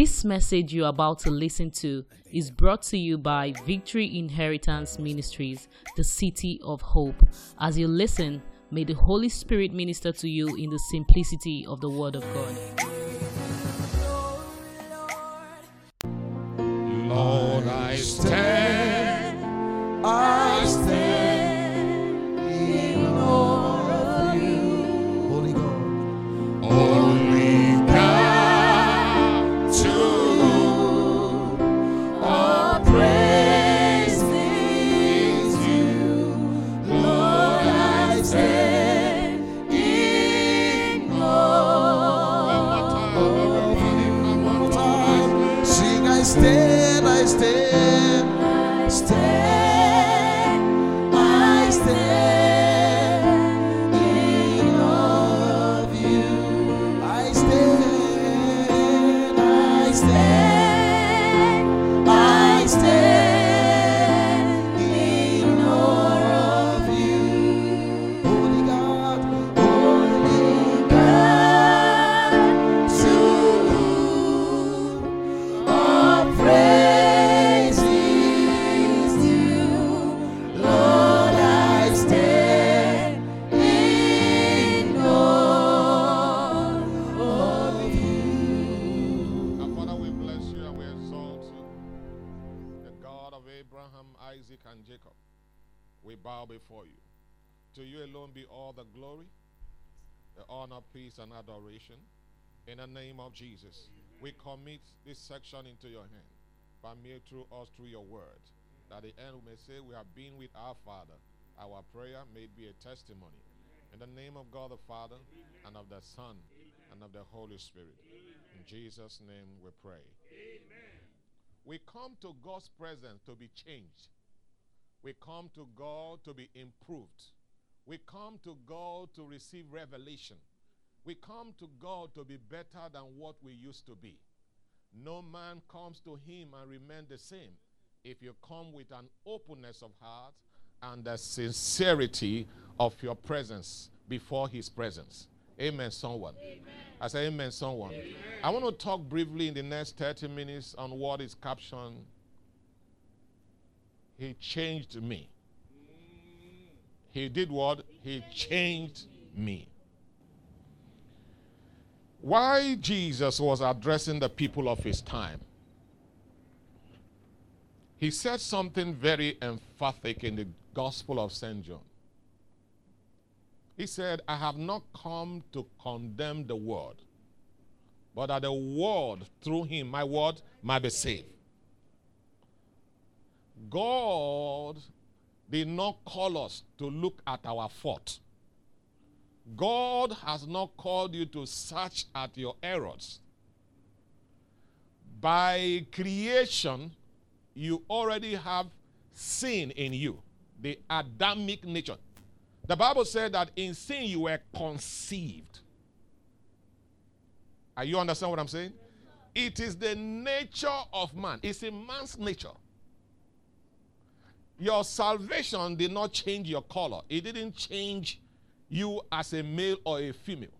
This message you're about to listen to is brought to you by Victory Inheritance Ministries, the City of Hope. As you listen, may the Holy Spirit minister to you in the simplicity of the Word of God. Lord, I stand, Abraham, Isaac, and Jacob. We bow before you. To you alone be all the glory, the honor, peace, and adoration. In the name of Jesus, we commit this section into your hand. Permeate through us through your word. That the end we may say we have been with our Father. Our prayer may be a testimony. In the name of God the Father, and of the Son, and of the Holy Spirit. In Jesus' name we pray. We come to God's presence to be changed. We come to God to be improved. We come to God to receive revelation. We come to God to be better than what we used to be. No man comes to him and remain the same if you come with an openness of heart and the sincerity of your presence before his presence. Amen, someone. I say amen, someone. I want to talk briefly in the next 30 minutes on what is captioned He changed me. He did what? He changed me. Why Jesus was addressing the people of his time, he said something very emphatic in the Gospel of St. John. He said, I have not come to condemn the world, but that the world through him, my word, might be saved. God did not call us to look at our fault. God has not called you to search at your errors. By creation, you already have sin in you, the Adamic nature. The Bible said that in sin you were conceived. Are you understand what I'm saying? It is the nature of man. It's a man's nature. Your salvation did not change your color. It didn't change you as a male or a female.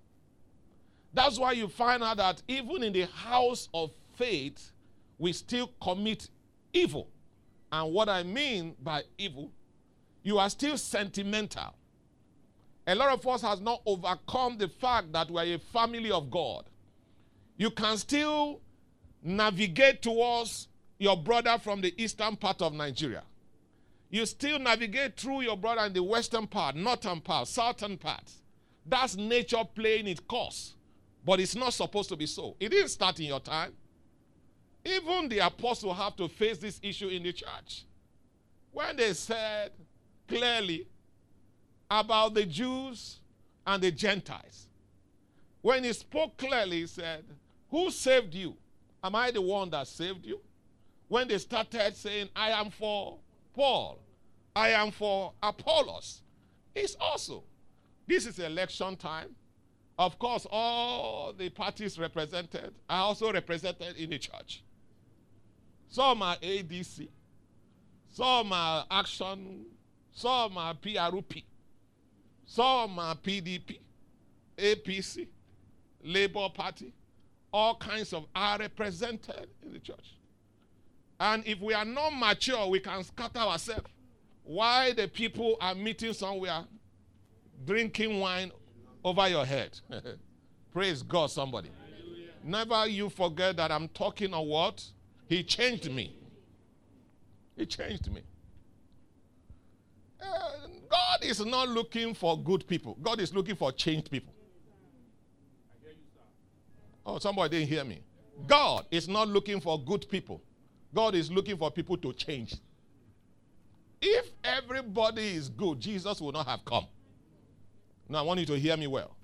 That's why you find out that even in the house of faith, we still commit evil. And what I mean by evil, you are still sentimental. A lot of us has not overcome the fact that we are a family of God. You can still navigate towards your brother from the eastern part of Nigeria. You still navigate through your brother in the western part, northern part, southern part. That's nature playing its course. But it's not supposed to be so. It didn't start in your time. Even the apostle have to face this issue in the church. When they said clearly about the Jews and the Gentiles. When he spoke clearly, he said, Who saved you? Am I the one that saved you? When they started saying, I am for Paul, I am for Apollos, it's also. This is election time. Of course, all the parties represented are also represented in the church. Some are ADC, some are Action, some are PRP, some are PDP, APC, Labour Party, all kinds of are represented in the church. And if we are not mature, we can scatter ourselves. Why the people are meeting somewhere, drinking wine over your head? Praise God, somebody. Never you forget that I'm talking on what? He changed me. He changed me. Uh, God is not looking for good people. God is looking for changed people. Oh, somebody didn't hear me. God is not looking for good people. God is looking for people to change. If everybody is good, Jesus would not have come. Now, I want you to hear me well.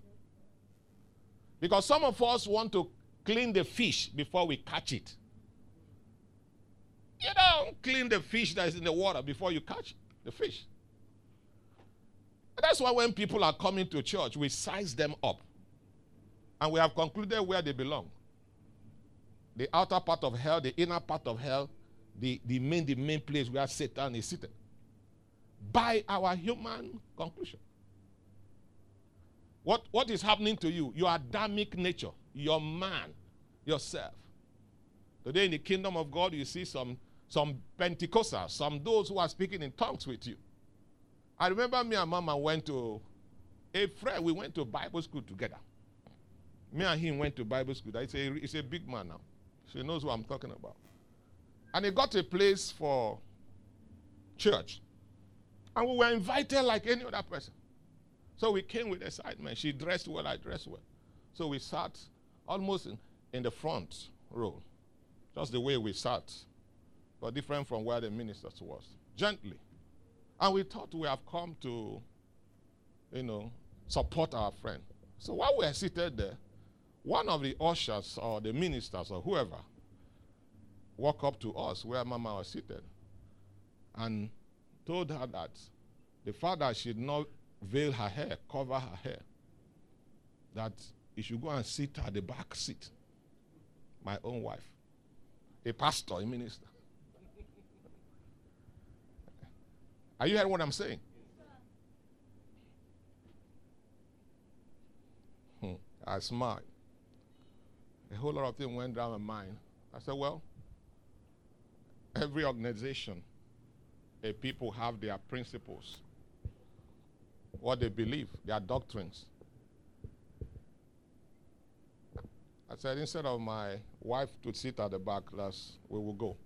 Because some of us want to clean the fish before we catch it. You don't clean the fish that is in the water before you catch the fish. That's why when people are coming to church, we size them up. And we have concluded where they belong. The outer part of hell, the inner part of hell, the, the main the main place where Satan is seated. By our human conclusion. What, what is happening to you? Your Adamic nature, your man, yourself. Today in the kingdom of God, you see some, some Pentecostals, some those who are speaking in tongues with you. I remember me and Mama went to a friend, we went to Bible school together. Me and him went to Bible school. He's a, he's a big man now. She knows who I'm talking about. And he got a place for church. And we were invited like any other person. So we came with excitement. She dressed well, I dressed well. So we sat almost in, in the front row, just the way we sat, but different from where the ministers was. Gently. And we thought we have come to, you know, support our friend. So while we were seated there, one of the ushers or the ministers or whoever walked up to us where Mama was seated and told her that the father should not veil her hair, cover her hair, that he should go and sit at the back seat. My own wife, a pastor, a minister. Are you hearing what I'm saying? Hmm. I smiled. A whole lot of things went down my mind. I said, well, every organization, a people have their principles, what they believe, their doctrines. I said, instead of my wife to sit at the back, let's, we will go.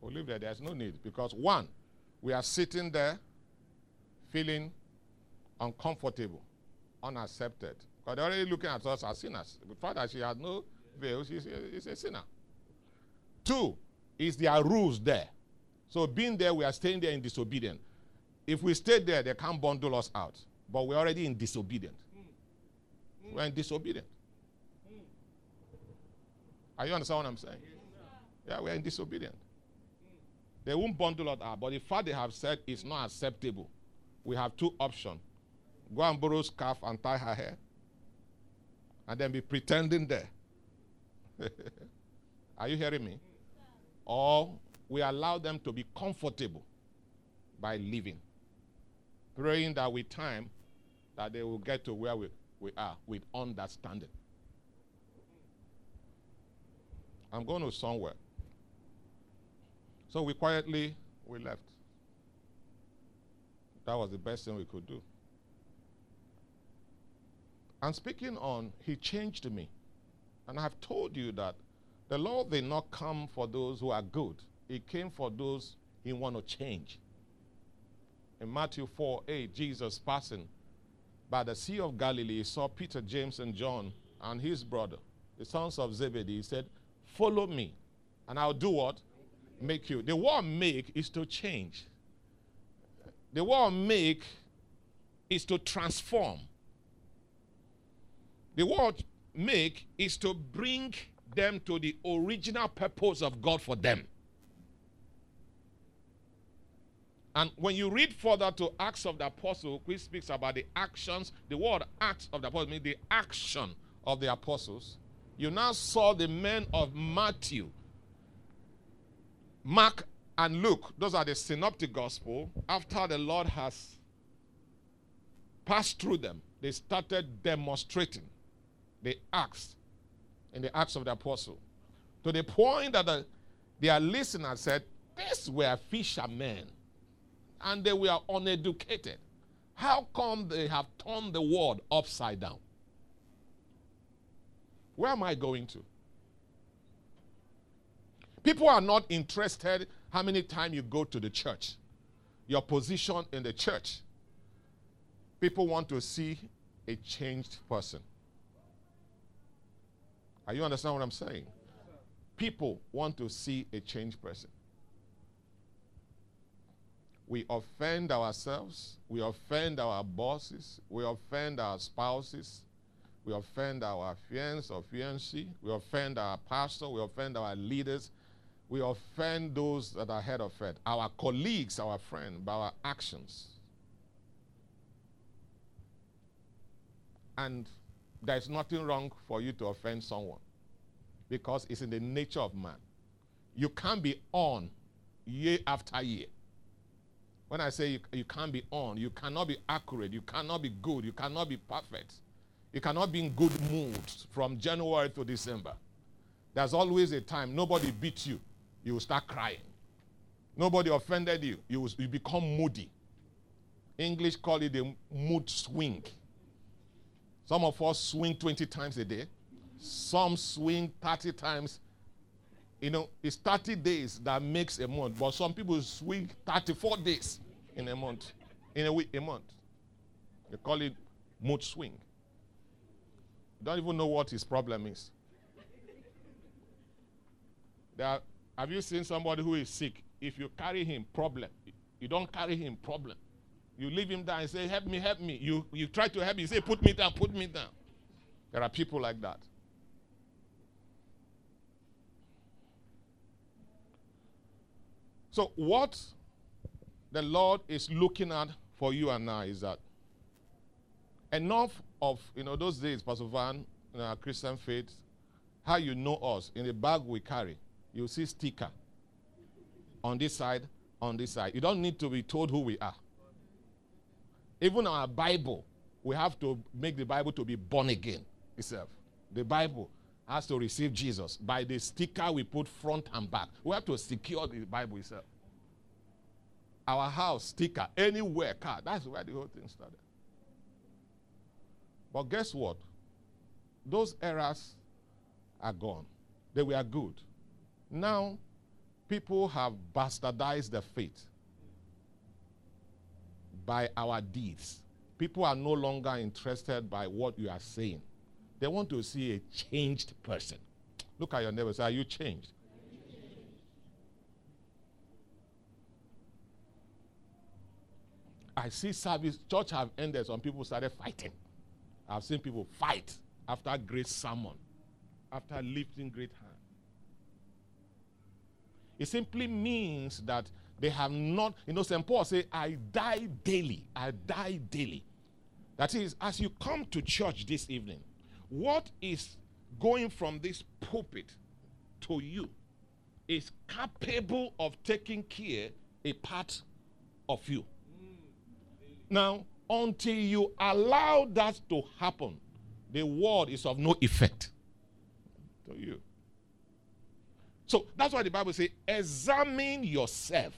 We'll leave there. There's no need. Because, one, we are sitting there feeling uncomfortable, unaccepted. Because they're already looking at us as sinners. The fact that she has no veil, she's a, a sinner. Two, is there rules there. So being there, we are staying there in disobedience. If we stay there, they can't bundle us out. But we're already in disobedience. We're in disobedience. Are you understand what I'm saying? Yeah, we're in disobedience. They won't bundle us out. But the fact they have said it's not acceptable, we have two options. Go and borrow scarf and tie her hair. And then be pretending there. Are you hearing me? Or we allow them to be comfortable by living. Praying that with time that they will get to where we, we are with understanding. I'm going to somewhere. So we quietly we left. That was the best thing we could do. And speaking on, he changed me. And I've told you that the Lord did not come for those who are good. He came for those he want to change. In Matthew 4 8, Jesus passing by the Sea of Galilee, he saw Peter, James, and John and his brother, the sons of Zebedee. He said, Follow me, and I'll do what? Make you. The word make is to change. The word make is to transform. The word make is to bring them to the original purpose of God for them. And when you read further to Acts of the Apostle, which speaks about the actions, the word Acts of the Apostle means the action of the apostles. You now saw the men of Matthew, Mark, and Luke. Those are the synoptic gospel. After the Lord has passed through them, they started demonstrating the acts in the Acts of the Apostle. To the point that the, their listeners said, These were fishermen, and they were uneducated. How come they have turned the world upside down? Where am I going to? People are not interested how many times you go to the church, your position in the church. People want to see a changed person. Are you understand what I'm saying? People want to see a changed person. We offend ourselves, we offend our bosses, we offend our spouses, we offend our fiancé or fiancée, we offend our pastor, we offend our leaders, we offend those that are head of it, our colleagues, our friends, by our actions. And there's nothing wrong for you to offend someone because it's in the nature of man. You can't be on year after year. When I say you, you can't be on, you cannot be accurate, you cannot be good, you cannot be perfect. You cannot be in good mood from January to December. There's always a time nobody beats you, you will start crying. Nobody offended you, you, will, you become moody. English call it a mood swing. Some of us swing 20 times a day. Some swing 30 times. You know, it's 30 days that makes a month, but some people swing 34 days in a month, in a week, a month. They call it mood swing. You don't even know what his problem is. There have you seen somebody who is sick? If you carry him, problem. You don't carry him, problem. You leave him down and say, Help me, help me. You, you try to help, you say, Put me down, put me down. There are people like that. So, what the Lord is looking at for you and I is that enough of, you know, those days, Pastor Van, in our Christian faith, how you know us, in the bag we carry, you see sticker on this side, on this side. You don't need to be told who we are. Even our Bible, we have to make the Bible to be born again itself. The Bible has to receive Jesus by the sticker we put front and back. We have to secure the Bible itself. Our house sticker, anywhere, car. That's where the whole thing started. But guess what? Those errors are gone. They were good. Now, people have bastardized the faith by our deeds. People are no longer interested by what you are saying. They want to see a changed person. Look at your neighbor. Say, are you changed? I see service, church have ended, some people started fighting. I've seen people fight after great sermon, after lifting great hand. It simply means that they have not, you know, St. Paul say, I die daily. I die daily. That is, as you come to church this evening, what is going from this pulpit to you is capable of taking care a part of you. Now, until you allow that to happen, the word is of no effect to you. So that's why the Bible says, examine yourself.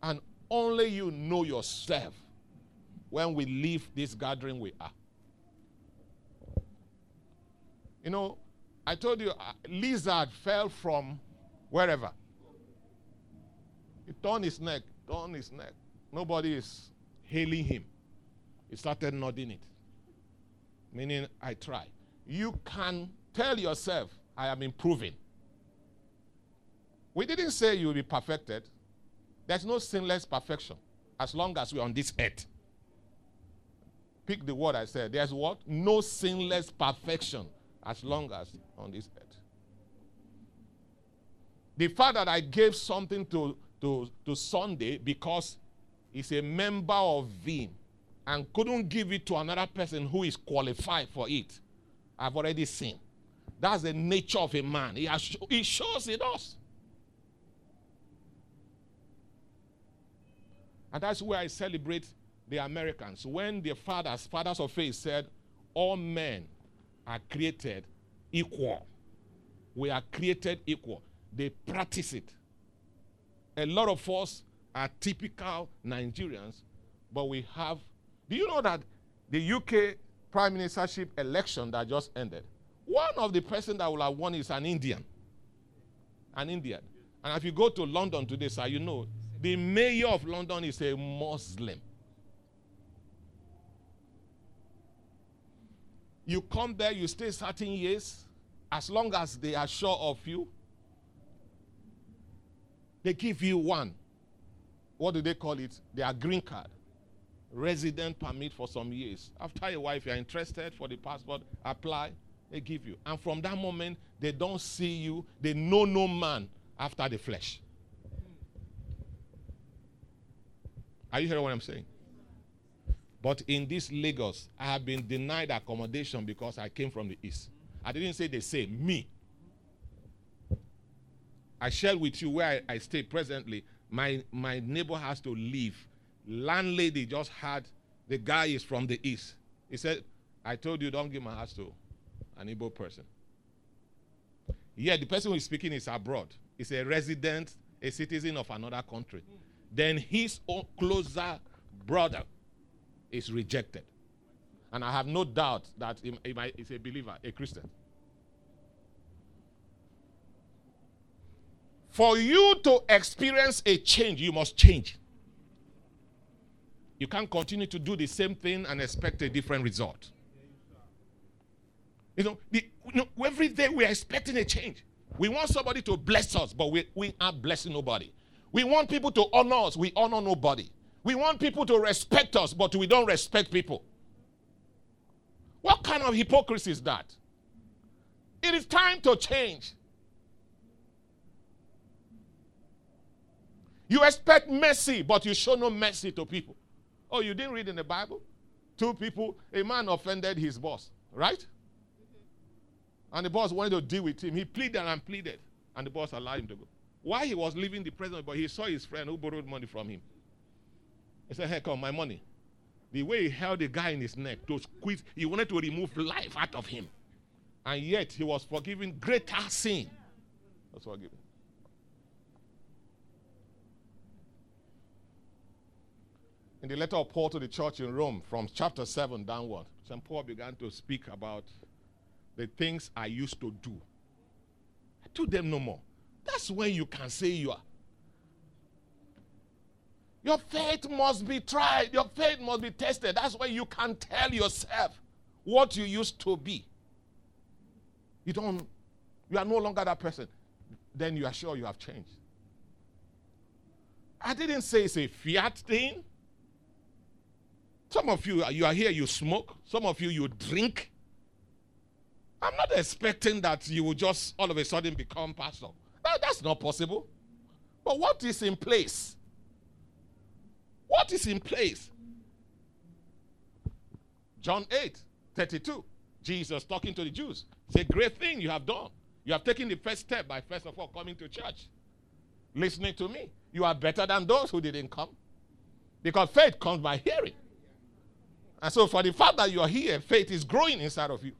And only you know yourself when we leave this gathering we are. You know, I told you, uh, lizard fell from wherever. He turned his neck, turned his neck. Nobody is hailing him. He started nodding it. Meaning, I try. You can tell yourself, I am improving. We didn't say you will be perfected. There's no sinless perfection as long as we're on this earth. Pick the word I said. There's what? No sinless perfection as long as on this earth. The fact that I gave something to, to, to Sunday because he's a member of Vim and couldn't give it to another person who is qualified for it, I've already seen. That's the nature of a man. He, has, he shows it us. And that's where I celebrate the Americans. When their fathers, fathers of faith, said, All men are created equal. We are created equal. They practice it. A lot of us are typical Nigerians, but we have. Do you know that the UK prime ministership election that just ended, one of the person that will have won is an Indian. An Indian. And if you go to London today, sir, you know the mayor of London is a Muslim. You come there, you stay certain years, as long as they are sure of you, they give you one. What do they call it? Their green card. Resident permit for some years. After a while, if you're interested for the passport, apply, they give you. And from that moment, they don't see you, they know no man after the flesh. Are you hearing what I'm saying? But in this Lagos, I have been denied accommodation because I came from the east. I didn't say they say me. I shared with you where I, I stay presently. My my neighbor has to leave. Landlady just had the guy is from the east. He said, I told you don't give my house to an Igbo person. Yeah, the person who is speaking is abroad. He's a resident, a citizen of another country. Then his closer brother is rejected. And I have no doubt that he, he might, a believer, a Christian. For you to experience a change, you must change. You can't continue to do the same thing and expect a different result. You know, the, you know, every day we are expecting a change. We want somebody to bless us, but we, we aren't blessing nobody. We want people to honor us, we honor nobody. We want people to respect us, but we don't respect people. What kind of hypocrisy is that? It is time to change. You expect mercy, but you show no mercy to people. Oh, you didn't read in the Bible? Two people, a man offended his boss, right? And the boss wanted to deal with him. He pleaded and pleaded, and the boss allowed him to go. Why he was leaving the prison, but he saw his friend who borrowed money from him. He said, Hey, come, my money. The way he held the guy in his neck to squeeze, he wanted to remove life out of him. And yet he was forgiven greater sin. That's forgiven. In the letter of Paul to the church in Rome, from chapter 7 downward, St. Paul began to speak about the things I used to do. I do them no more. That's when you can say you are. Your faith must be tried. Your faith must be tested. That's why you can tell yourself what you used to be. You don't, you are no longer that person. Then you are sure you have changed. I didn't say it's a fiat thing. Some of you, you are here, you smoke. Some of you, you drink. I'm not expecting that you will just all of a sudden become pastor. That, that's not possible. But what is in place? What is in place? John 8, 32. Jesus talking to the Jews. It's a great thing you have done. You have taken the first step by first of all coming to church, listening to me. You are better than those who didn't come. Because faith comes by hearing. And so, for the fact that you are here, faith is growing inside of you.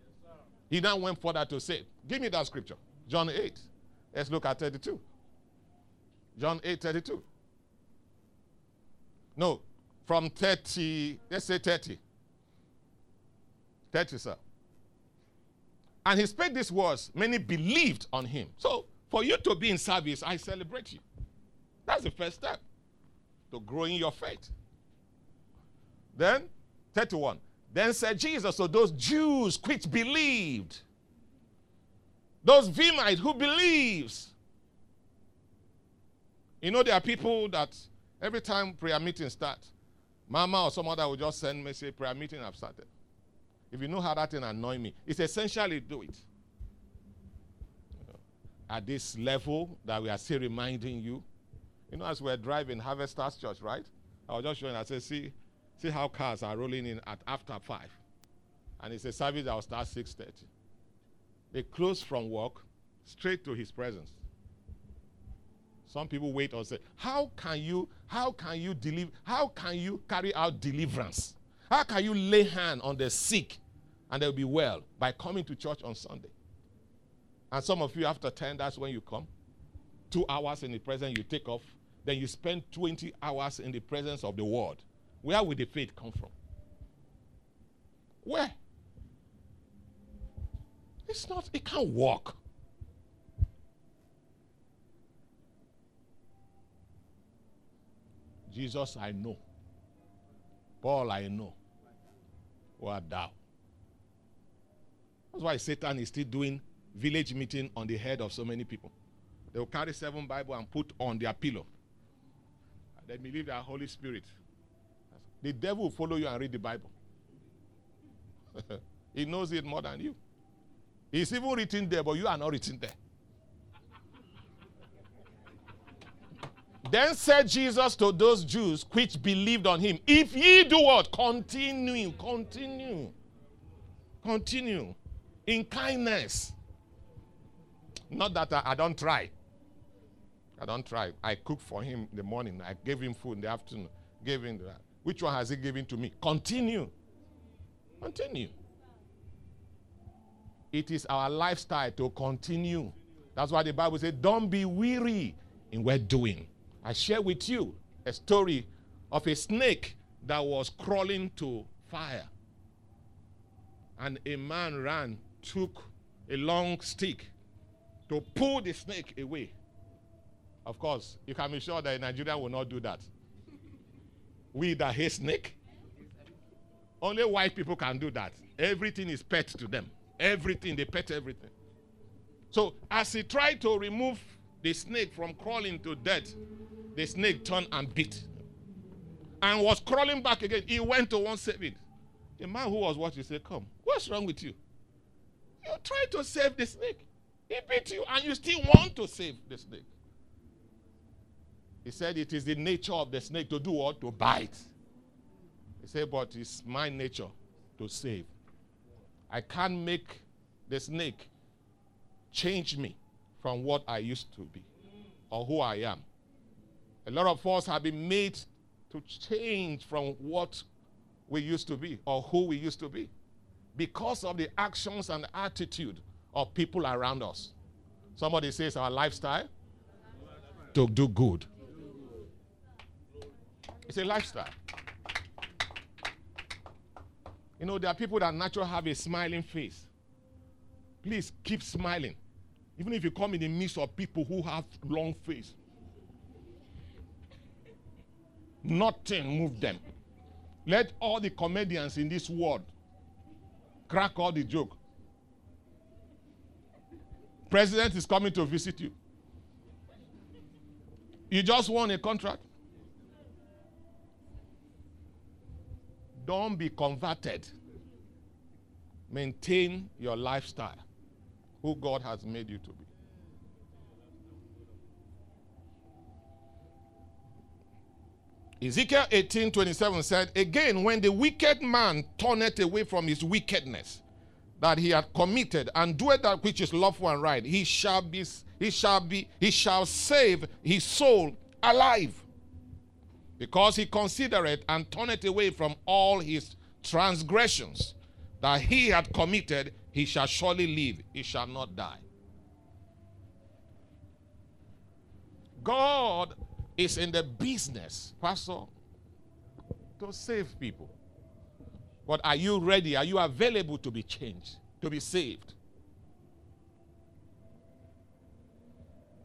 He now went further to say, Give me that scripture. John 8. Let's look at 32. John 8 32. No, from 30, let's say 30. 30, sir. And he spake these words, many believed on him. So, for you to be in service, I celebrate you. That's the first step to growing your faith. Then, 31. Then said Jesus, so those Jews which believed, those Vimites who believes. You know, there are people that every time prayer meeting starts, mama or some other will just send me, say, prayer meeting have started. If you know how that thing annoy me, it's essentially do it. at this level that we are still reminding you. You know, as we're driving Harvesters Church, right? I was just showing, I said, see, see how cars are rolling in at after five. And it's a service that will start 6.30. They close from work straight to his presence. Some people wait and say, How can you, how can you deliver, how can you carry out deliverance? How can you lay hand on the sick and they'll be well by coming to church on Sunday. And some of you, after 10, that's when you come. Two hours in the presence, you take off. Then you spend 20 hours in the presence of the word. Where will the faith come from? Where? It's not, it can't work. Jesus, I know. Paul, I know. What thou? That's why Satan is still doing village meeting on the head of so many people. They will carry seven Bible and put on their pillow. They believe are Holy Spirit. The devil will follow you and read the Bible. he knows it more than you. It's even written there, but you are not written there. then said Jesus to those Jews which believed on him, If ye do what? Continue, continue, continue in kindness. Not that I, I don't try. I don't try. I cook for him in the morning. I gave him food in the afternoon. Gave him that. Which one has he given to me? Continue. Continue. It is our lifestyle to continue. That's why the Bible says, Don't be weary in well doing. I share with you a story of a snake that was crawling to fire. And a man ran, took a long stick to pull the snake away. Of course, you can be sure that a Nigerian will not do that. We that hate snake, only white people can do that. Everything is pet to them. Everything, they pet everything. So as he tried to remove the snake from crawling to death, the snake turned and bit. And was crawling back again. He went to one save it. The man who was watching said, Come, what's wrong with you? You try to save the snake. He bit you, and you still want to save the snake. He said it is the nature of the snake to do what? To bite. He said, but it's my nature to save. I can't make the snake change me from what I used to be or who I am. A lot of us have been made to change from what we used to be or who we used to be because of the actions and attitude of people around us. Somebody says our lifestyle to do good. It's a lifestyle. You know, there are people that naturally have a smiling face. Please keep smiling. Even if you come in the midst of people who have long face. Nothing move them. Let all the comedians in this world crack all the joke. President is coming to visit you. You just won a contract. Don't be converted. Maintain your lifestyle, who God has made you to be. Ezekiel 18 27 said, Again, when the wicked man turneth away from his wickedness that he had committed and doeth that which is lawful and right, he shall be, he shall be, he shall save his soul alive. Because he considereth and turneth away from all his transgressions that he had committed, he shall surely live, he shall not die. God is in the business, Pastor, to save people. But are you ready? Are you available to be changed, to be saved?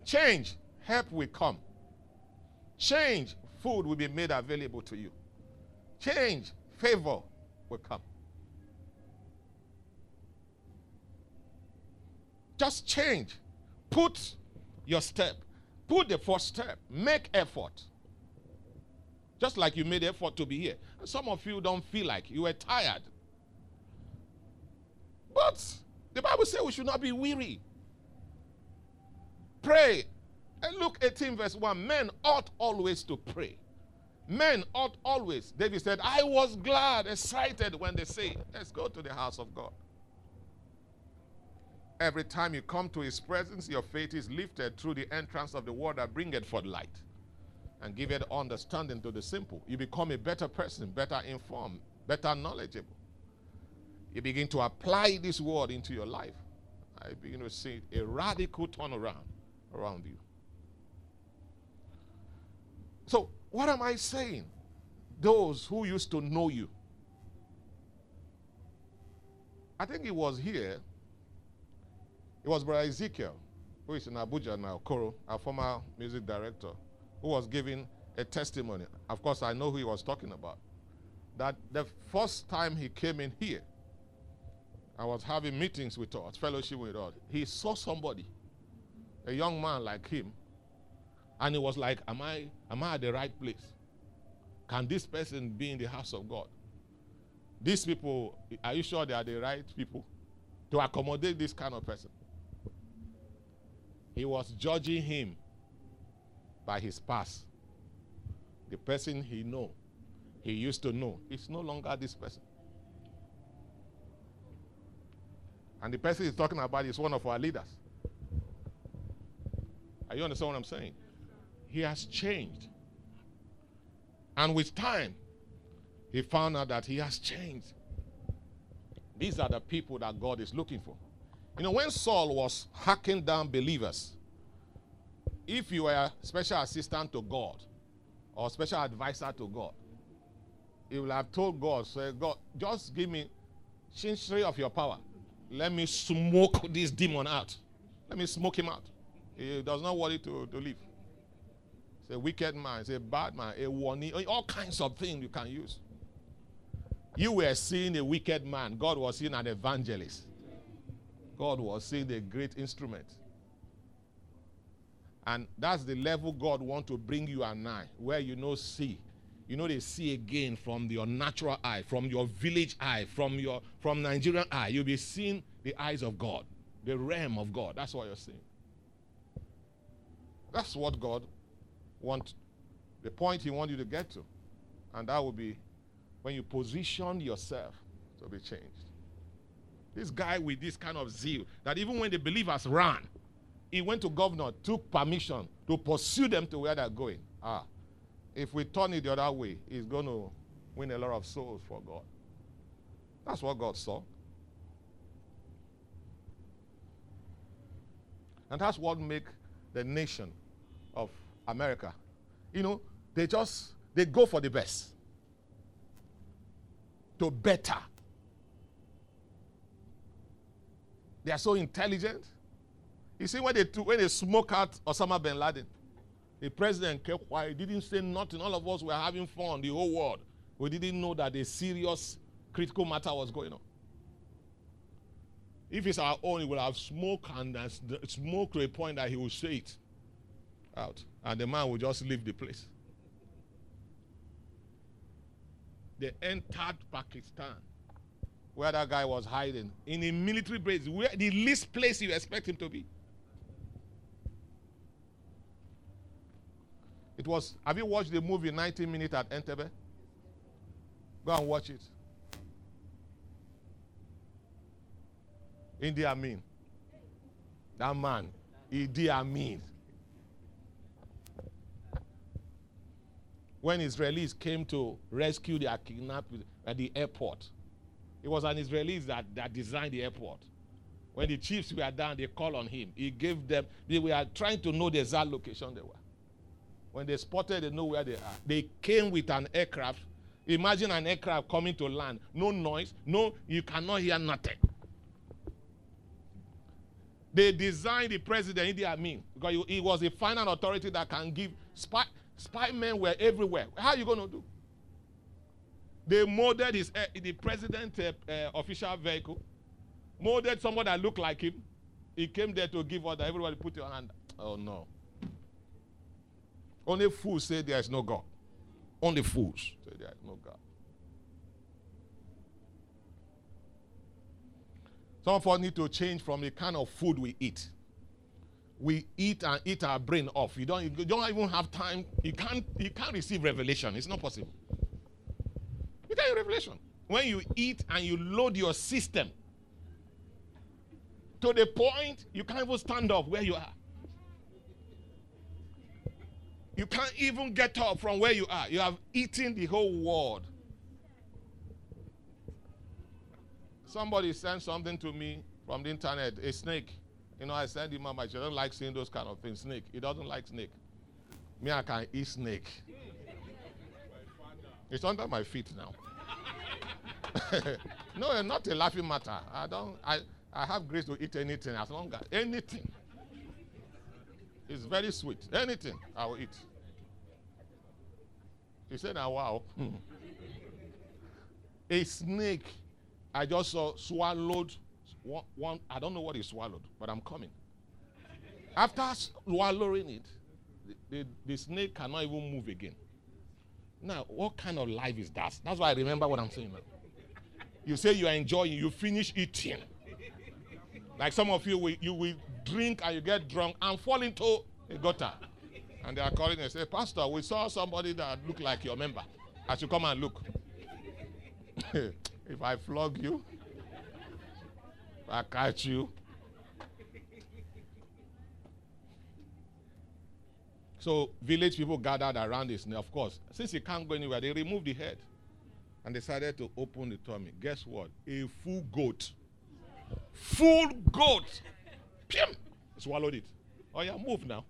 Change, help will come. Change, food will be made available to you. Change, favor will come. Just change. Put your step Put the first step. Make effort. Just like you made effort to be here. some of you don't feel like you were tired. But the Bible says we should not be weary. Pray. And Luke 18, verse 1 Men ought always to pray. Men ought always. David said, I was glad, excited when they say, Let's go to the house of God. Every time you come to his presence, your faith is lifted through the entrance of the word that bringeth forth light and giveth understanding to the simple. You become a better person, better informed, better knowledgeable. you begin to apply this word into your life, I begin to see a radical turnaround around you. So, what am I saying? Those who used to know you. I think it was here. It was Brother Ezekiel, who is in Abuja now, Koro, our former music director, who was giving a testimony. Of course, I know who he was talking about. That the first time he came in here, I was having meetings with us, fellowship with us. He saw somebody, a young man like him, and it was like, Am I am I at the right place? Can this person be in the house of God? These people, are you sure they are the right people to accommodate this kind of person? He was judging him by his past. The person he know, he used to know, is no longer this person. And the person he's talking about is one of our leaders. Are you understand what I'm saying? He has changed. And with time, he found out that he has changed. These are the people that God is looking for. You know, when Saul was hacking down believers, if you were a special assistant to God or special advisor to God, he will have told God, say, God, just give me three of your power. Let me smoke this demon out. Let me smoke him out. He does not it to, to live. A wicked man, a bad man, a warning, all kinds of things you can use. You were seeing a wicked man, God was seeing an evangelist. God was seeing a great instrument. And that's the level God wants to bring you and I, where you know see. You know they see again from your natural eye, from your village eye, from your from Nigerian eye. You'll be seeing the eyes of God, the realm of God. That's what you're seeing. That's what God wants, the point He wants you to get to. And that will be when you position yourself to be changed. This guy with this kind of zeal, that even when the believers ran, he went to governor, took permission to pursue them to where they're going. Ah, if we turn it the other way, he's going to win a lot of souls for God. That's what God saw. And that's what make the nation of America. You know, they just they go for the best. To better. They are so intelligent. You see, when they, when they smoke out Osama bin Laden, the president kept quiet, didn't say nothing. All of us were having fun, the whole world. We didn't know that a serious critical matter was going on. If it's our own, he will have smoke and smoke to a point that he will say it out. And the man will just leave the place. They entered Pakistan, where that guy was hiding, in a military base, where the least place you expect him to be. It was, have you watched the movie 90 Minutes at Entebbe? Go and watch it. Idi Amin. That man, Idi Amin. When Israelis came to rescue their kidnapped at the airport, it was an Israelis that, that designed the airport. When the chiefs were down, they called on him. He gave them, they were trying to know the exact location they were. When they spotted, they know where they are. They came with an aircraft. Imagine an aircraft coming to land. No noise, no, you cannot hear nothing. They designed the president, Idi Amin, because he was a final authority that can give spy, spy men were everywhere. How are you going to do? They molded his uh, the president uh, uh, official vehicle, molded someone that looked like him. He came there to give order. Everybody put your hand. Oh no. Only fools say there is no God. Only fools say there is no God. Some of us need to change from the kind of food we eat. We eat and eat our brain off. You don't, you don't even have time. You can't, you can't receive revelation. It's not possible. You can't revelation. When you eat and you load your system to the point you can't even stand up where you are. You can't even get up from where you are. You have eaten the whole world. Somebody sent something to me from the internet, a snake. You know, I send him. She doesn't like seeing those kind of things. Snake. He doesn't like snake. Me, I can eat snake. It's under my feet now. no, not a laughing matter. I don't. I I have grace to eat anything as long as anything. It's very sweet. Anything I will eat. He said, "Now, wow." Hmm. a snake I just saw swallowed one, one. I don't know what he swallowed, but I'm coming. After swallowing it, the, the, the snake cannot even move again. Now, what kind of life is that? That's why I remember what I'm saying now. You say you are enjoying, you finish eating. Like some of you, will, you will drink and you get drunk and fall into a gutter. And they are calling and say, Pastor, we saw somebody that looked like your member. I should come and look. if I flog you, I catch you. So village people gathered around this. Of course, since he can't go anywhere, they removed the head and decided to open the tummy. Guess what? A full goat. Full goat. Pim! Swallowed it. Oh yeah, move now.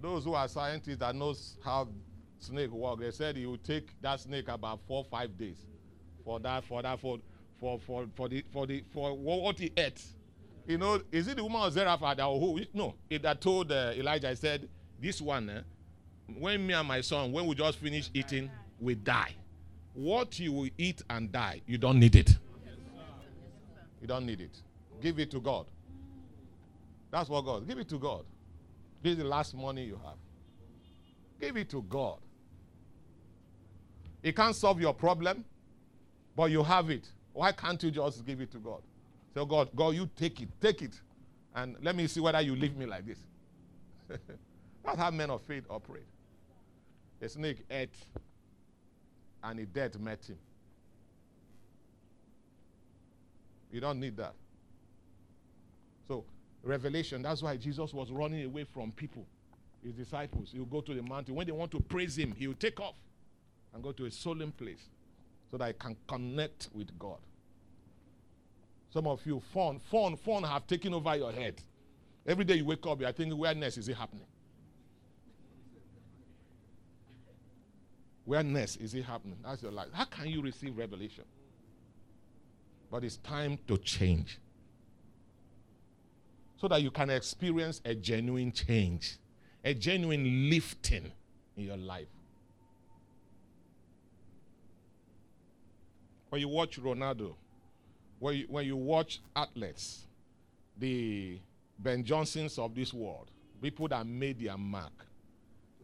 Those who are scientists that knows how snake work, they said it would take that snake about four five days for that for that for for for for the for the for what he ate. You know, is it the woman of Zarephath who no it that told uh, Elijah? I said this one. Eh, when me and my son, when we just finish eating, we die. What you will eat and die, you don't need it. You don't need it. Give it to God. That's what God. Give it to God. This is the last money you have. Give it to God. It can't solve your problem, but you have it. Why can't you just give it to God? So oh, God, God, you take it, take it, and let me see whether you leave me like this. That's how men of faith operate. A snake ate, and a death met him. You don't need that. So, revelation, that's why Jesus was running away from people, his disciples. He'll go to the mountain. When they want to praise him, he'll take off and go to a solemn place so that I can connect with God. Some of you, phone, phone, phone have taken over your head. Every day you wake up, you're thinking, where next is it happening? Where next is it happening? That's your life. How can you receive revelation? But it's time to change. So that you can experience a genuine change, a genuine lifting in your life. When you watch Ronaldo, when you, when you watch athletes, the Ben Johnsons of this world, people that made their mark,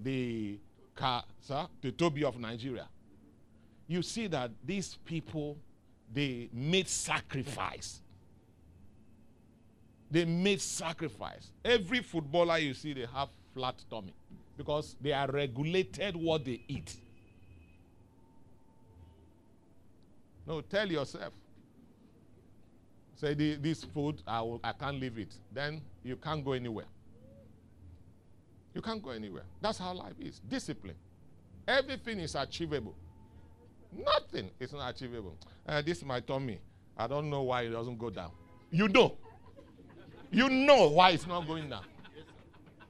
the sir, the Toby of Nigeria, you see that these people they made sacrifice. They made sacrifice. Every footballer you see, they have flat tummy because they are regulated what they eat. No, tell yourself. Say this food, I, will, I can't leave it. Then you can't go anywhere. You can't go anywhere. That's how life is. Discipline. Everything is achievable. Nothing is not achievable. Uh, this is my tummy. I don't know why it doesn't go down. You know. You know why it's not going down.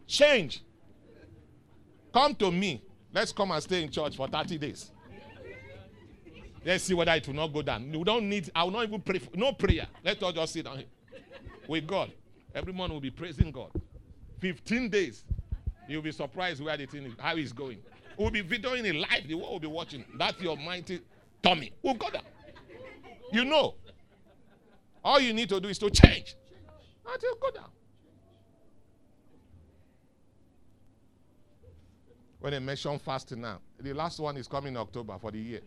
Change. Come to me. Let's come and stay in church for 30 days. Let's see whether it will not go down. We don't need, I will not even pray. For, no prayer. Let us just sit down here with God. Everyone will be praising God. 15 days. You'll be surprised where the thing is, how it's going. We'll be videoing it live. The world will be watching. That's your mighty tummy. We'll go down. You know. All you need to do is to change. Until go down. When they mention fasting now, the last one is coming October for the year.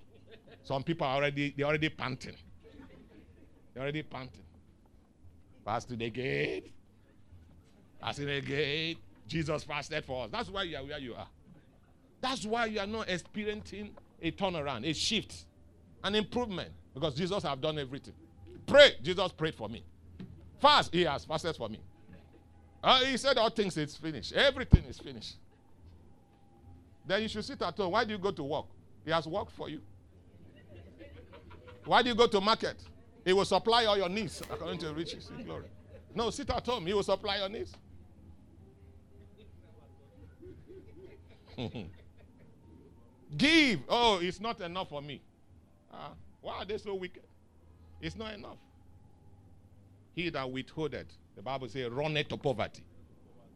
Some people are already they already panting. They're already panting. Fasting again. Fasting again. Jesus fasted for us. That's why you are where you are. That's why you are not experiencing a turnaround, a shift, an improvement. Because Jesus have done everything. Pray. Jesus prayed for me. Fast. He has fasted for me. Uh, he said all things is finished. Everything is finished. Then you should sit at home. Why do you go to work? He has worked for you. Why do you go to market? He will supply all your needs according to riches in glory. No, sit at home. He will supply your needs. Give. Oh, it's not enough for me. Uh, why are they so wicked? It's not enough. He that withholdeth, the Bible says, runneth to poverty.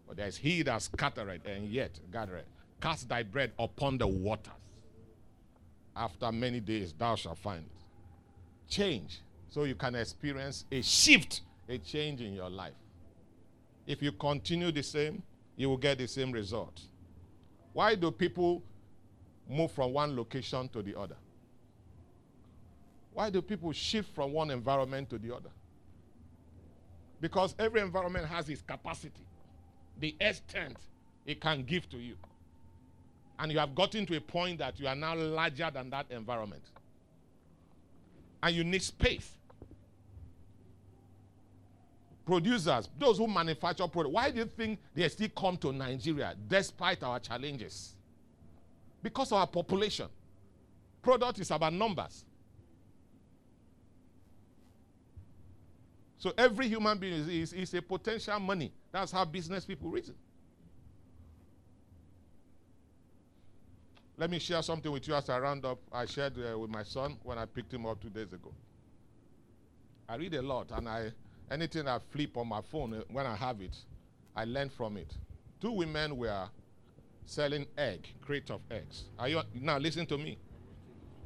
But there is he that scattereth and yet gathereth. Cast thy bread upon the waters. After many days thou shalt find it. Change so you can experience a shift, a change in your life. If you continue the same, you will get the same result. Why do people move from one location to the other? Why do people shift from one environment to the other? Because every environment has its capacity, the extent it can give to you. And you have gotten to a point that you are now larger than that environment. And you need space. Producers, those who manufacture products, why do you think they still come to Nigeria despite our challenges? Because of our population. Product is about numbers. So every human being is, is, is a potential money. That's how business people reason. Let me share something with you as I round up. I shared uh, with my son when I picked him up two days ago. I read a lot, and I anything I flip on my phone uh, when I have it, I learn from it. Two women were selling egg, crate of eggs. Are you now listen to me?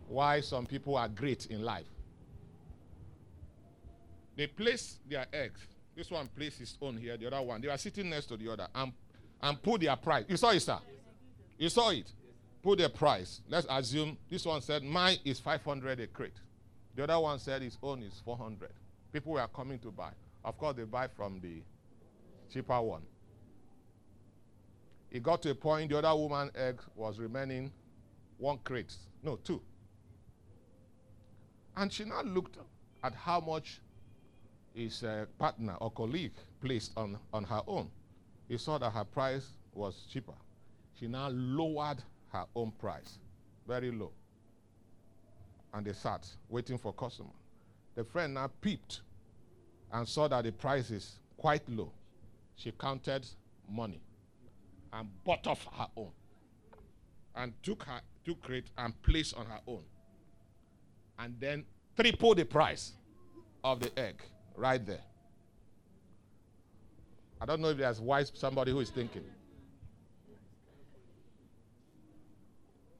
Why some people are great in life. They place their eggs. This one placed his own here, the other one. They are sitting next to the other and, and put their price. You saw it, sir? You saw it? Put their price. Let's assume this one said mine is 500 a crate. The other one said his own is 400. People were coming to buy. Of course, they buy from the cheaper one. It got to a point the other woman egg was remaining one crate. No, two. And she now looked at how much his uh, partner or colleague placed on, on her own. He saw that her price was cheaper. She now lowered her own price, very low. And they sat waiting for customer. The friend now peeped and saw that the price is quite low. She counted money and bought off her own and took her took crate and placed on her own and then triple the price of the egg right there. I don't know if there's wise somebody who is thinking.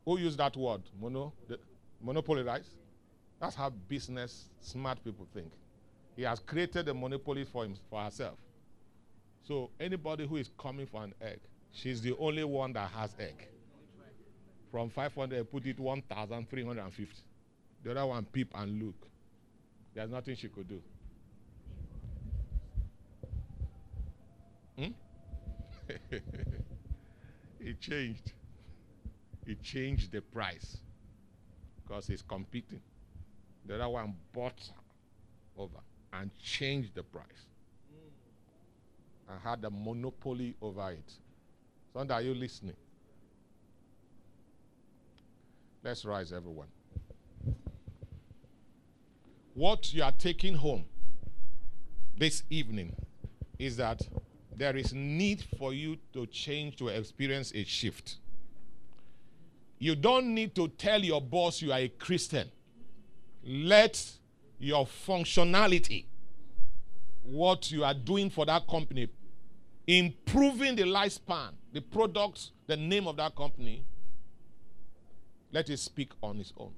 Who used that word? Mono, the, monopoly rights? That's how business smart people think. He has created a monopoly for him for herself. So anybody who is coming for an egg, she's the only one that has egg. From 500, put it 1,350. The other one peep and look. There's nothing she could do. Hmm? it changed. It changed the price because he's competing. The other one bought over and changed the price and had a monopoly over it. Sunday, are you listening? Let's rise, everyone. What you are taking home this evening is that there is need for you to change to experience a shift. You don't need to tell your boss you are a Christian. Let your functionality, what you are doing for that company, improving the lifespan, the products, the name of that company, let it speak on its own.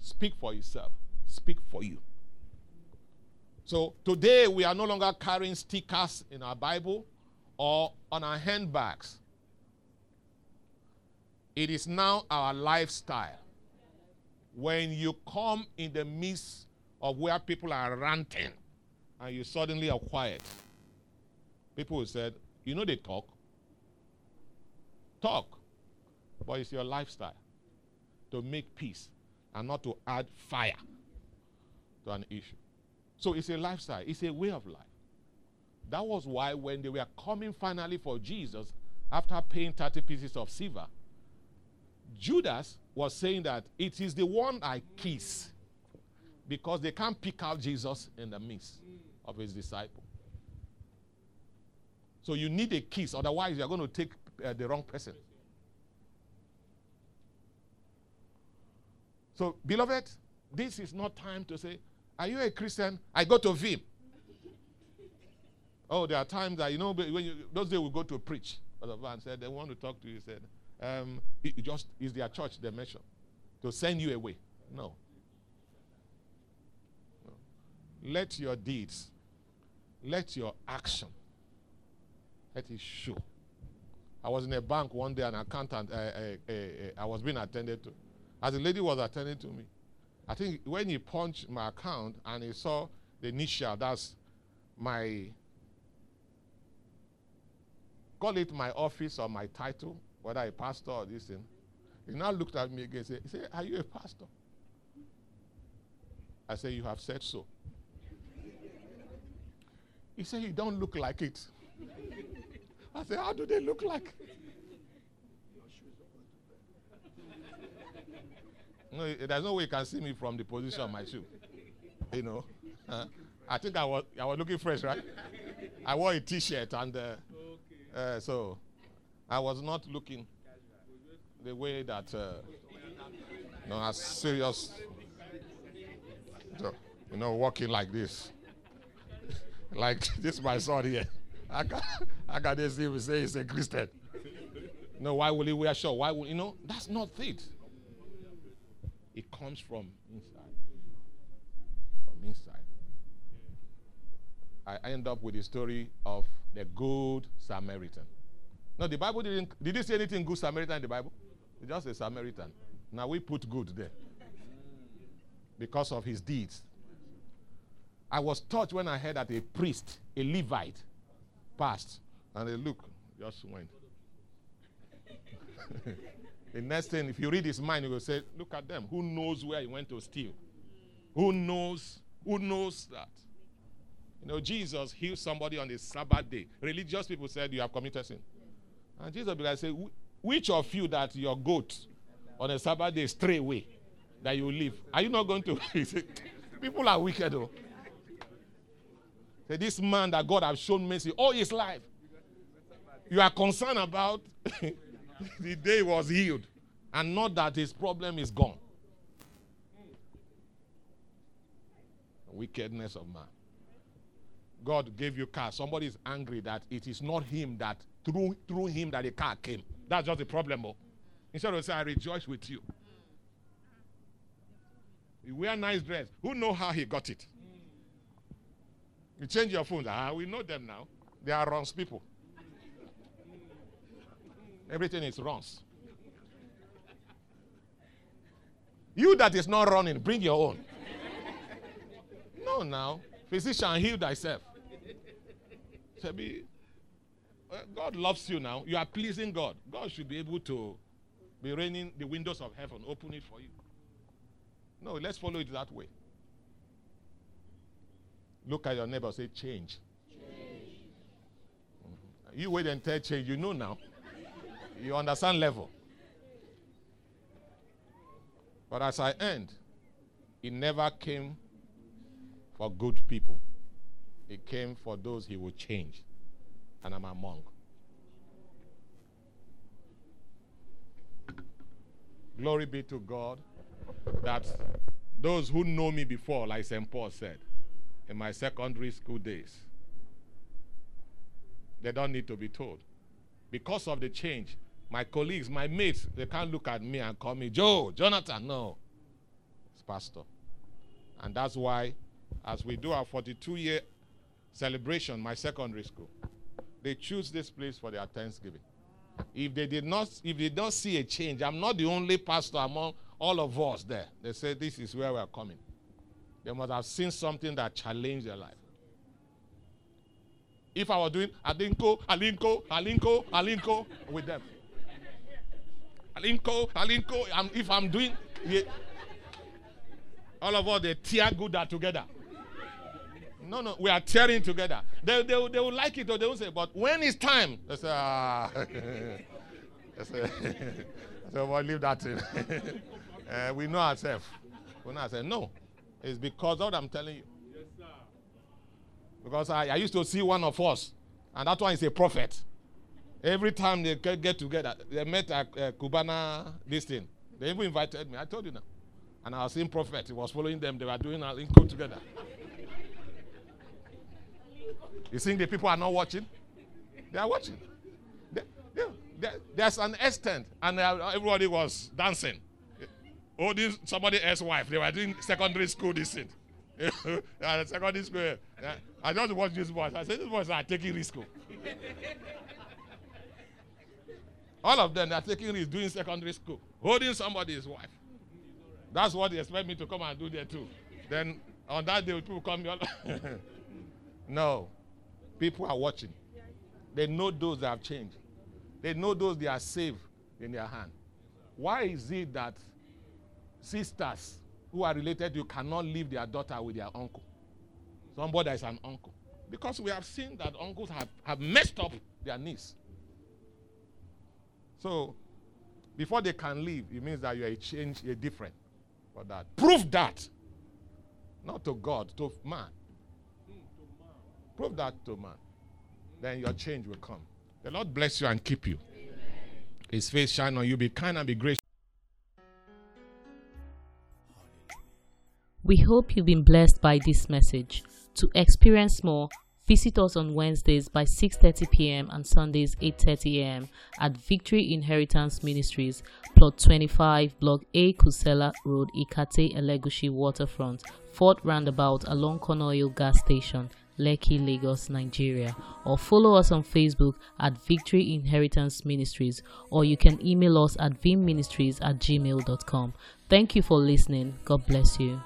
Speak for yourself. Speak for you. So today we are no longer carrying stickers in our Bible or on our handbags. It is now our lifestyle. When you come in the midst of where people are ranting and you suddenly are quiet, people will say, You know, they talk. Talk. But it's your lifestyle to make peace and not to add fire to an issue. So it's a lifestyle, it's a way of life. That was why when they were coming finally for Jesus, after paying 30 pieces of silver, Judas was saying that it is the one I kiss because they can't pick out Jesus in the midst of his disciple. So you need a kiss, otherwise you're going to take uh, the wrong person. So, beloved, this is not time to say, Are you a Christian? I go to Vim. oh, there are times that, you know, when you, those days we go to preach. Brother Van said, They want to talk to you. He said, um, it, just is their church they mention to send you away. No. no. Let your deeds, let your action, let it show. I was in a bank one day, an accountant, uh, uh, uh, I was being attended to. As the lady was attending to me, I think when he punched my account and he saw the initial, that's my, call it my office or my title, whether a pastor or this thing. He now looked at me again and said, he said, Are you a pastor? I said, You have said so. He said, You don't look like it. I said, How do they look like? No, there's no way you can see me from the position of my shoe. You know, uh, I think I was I was looking fresh, right? I wore a T-shirt and uh, uh, so I was not looking the way that uh, you know, as serious, you know, walking like this, like this my son here. I got I got this him say he's a Christian. No, why will he wear short? Why will you know? That's not it. It comes from inside. From inside. I end up with the story of the good Samaritan. No, the Bible didn't. Did it say anything good Samaritan in the Bible? It's just a Samaritan. Now we put good there because of his deeds. I was touched when I heard that a priest, a Levite, passed, and they look just went. the next thing, if you read his mind, you will say, "Look at them. Who knows where he went to steal? Who knows? Who knows that?" You know, Jesus healed somebody on the Sabbath day. Religious people said, "You have committed sin," and Jesus began to say, "Which of you that your goat on a Sabbath day stray away, that you live? Are you not going to?" people are wicked, though. This man that God has shown mercy all his life, you are concerned about the day he was healed and not that his problem is gone. Wickedness of man. God gave you car. Somebody is angry that it is not him that through through him that the car came. That's just the problem. Oh. Instead of saying, I rejoice with you. You wear nice dress. Who know how he got it? You change your phone. Ah, we know them now. They are wrongs people. Everything is wrongs. You that is not running, bring your own. no, now. Physician, heal thyself. Sebi, God loves you now. You are pleasing God. God should be able to be raining the windows of heaven, open it for you. No, let's follow it that way. Look at your neighbor, say, change. change. Mm-hmm. You wait and tell change. You know now. you understand level. But as I end, it never came for good people. It came for those he would change. And I'm among. Glory be to God that those who know me before, like St. Paul said, in my secondary school days, they don't need to be told. Because of the change, my colleagues, my mates, they can't look at me and call me Joe, Jonathan. No, it's Pastor. And that's why, as we do our 42 year celebration, my secondary school, they choose this place for their Thanksgiving. If they did not, if they don't see a change, I'm not the only pastor among all of us there. They say this is where we are coming. They must have seen something that challenged their life. If I was doing Alinko, Alinko, Alinko, Alinko with them. Alinko, Alinko, I'm, if I'm doing, yeah, all of us, they tear good that together. No, no, we are tearing together. They, they, they will like it or they will say, but when it's time, they say, ah. they say, say well, leave that in. uh, we know ourselves. We know ourselves. No. It's because of what I'm telling you. Yes, sir. Because I, I used to see one of us, and that one is a prophet. Every time they get, get together, they met at uh, Cubana, this thing. They even invited me. I told you now. And I was seeing prophet. He was following them. They were doing a link together. You think the people are not watching? They are watching. They- they- they- there's an extent, and uh, everybody was dancing. Oh, this somebody else's wife. They were doing secondary school this thing. secondary school. I just watched this boys. I said, these boys are taking risk. oh." All of them are taking risk doing secondary school, holding somebody's wife. That's what they expect me to come and do there too. Then on that day, people come. no, people are watching. They know those that have changed. They know those they are saved in their hand. Why is it that sisters who are related to you cannot leave their daughter with their uncle? Somebody is an uncle. Because we have seen that uncles have, have messed up their niece. So, before they can leave, it means that you are a change, you're different for that. Prove that. Not to God, to man. Prove that to man. Then your change will come. The Lord bless you and keep you. His face shine on you. Be kind and be gracious. We hope you've been blessed by this message. To experience more, visit us on Wednesdays by 6:30 p.m. and Sundays 8:30 a.m. at Victory Inheritance Ministries, plot 25, block A, Kusenla Road, Ikate, Elegushi Waterfront, Fort Roundabout along Conoil Gas Station, Lekki, Lagos, Nigeria. Or follow us on Facebook at Victory Inheritance Ministries, or you can email us at vimministries at gmail.com. Thank you for listening. God bless you.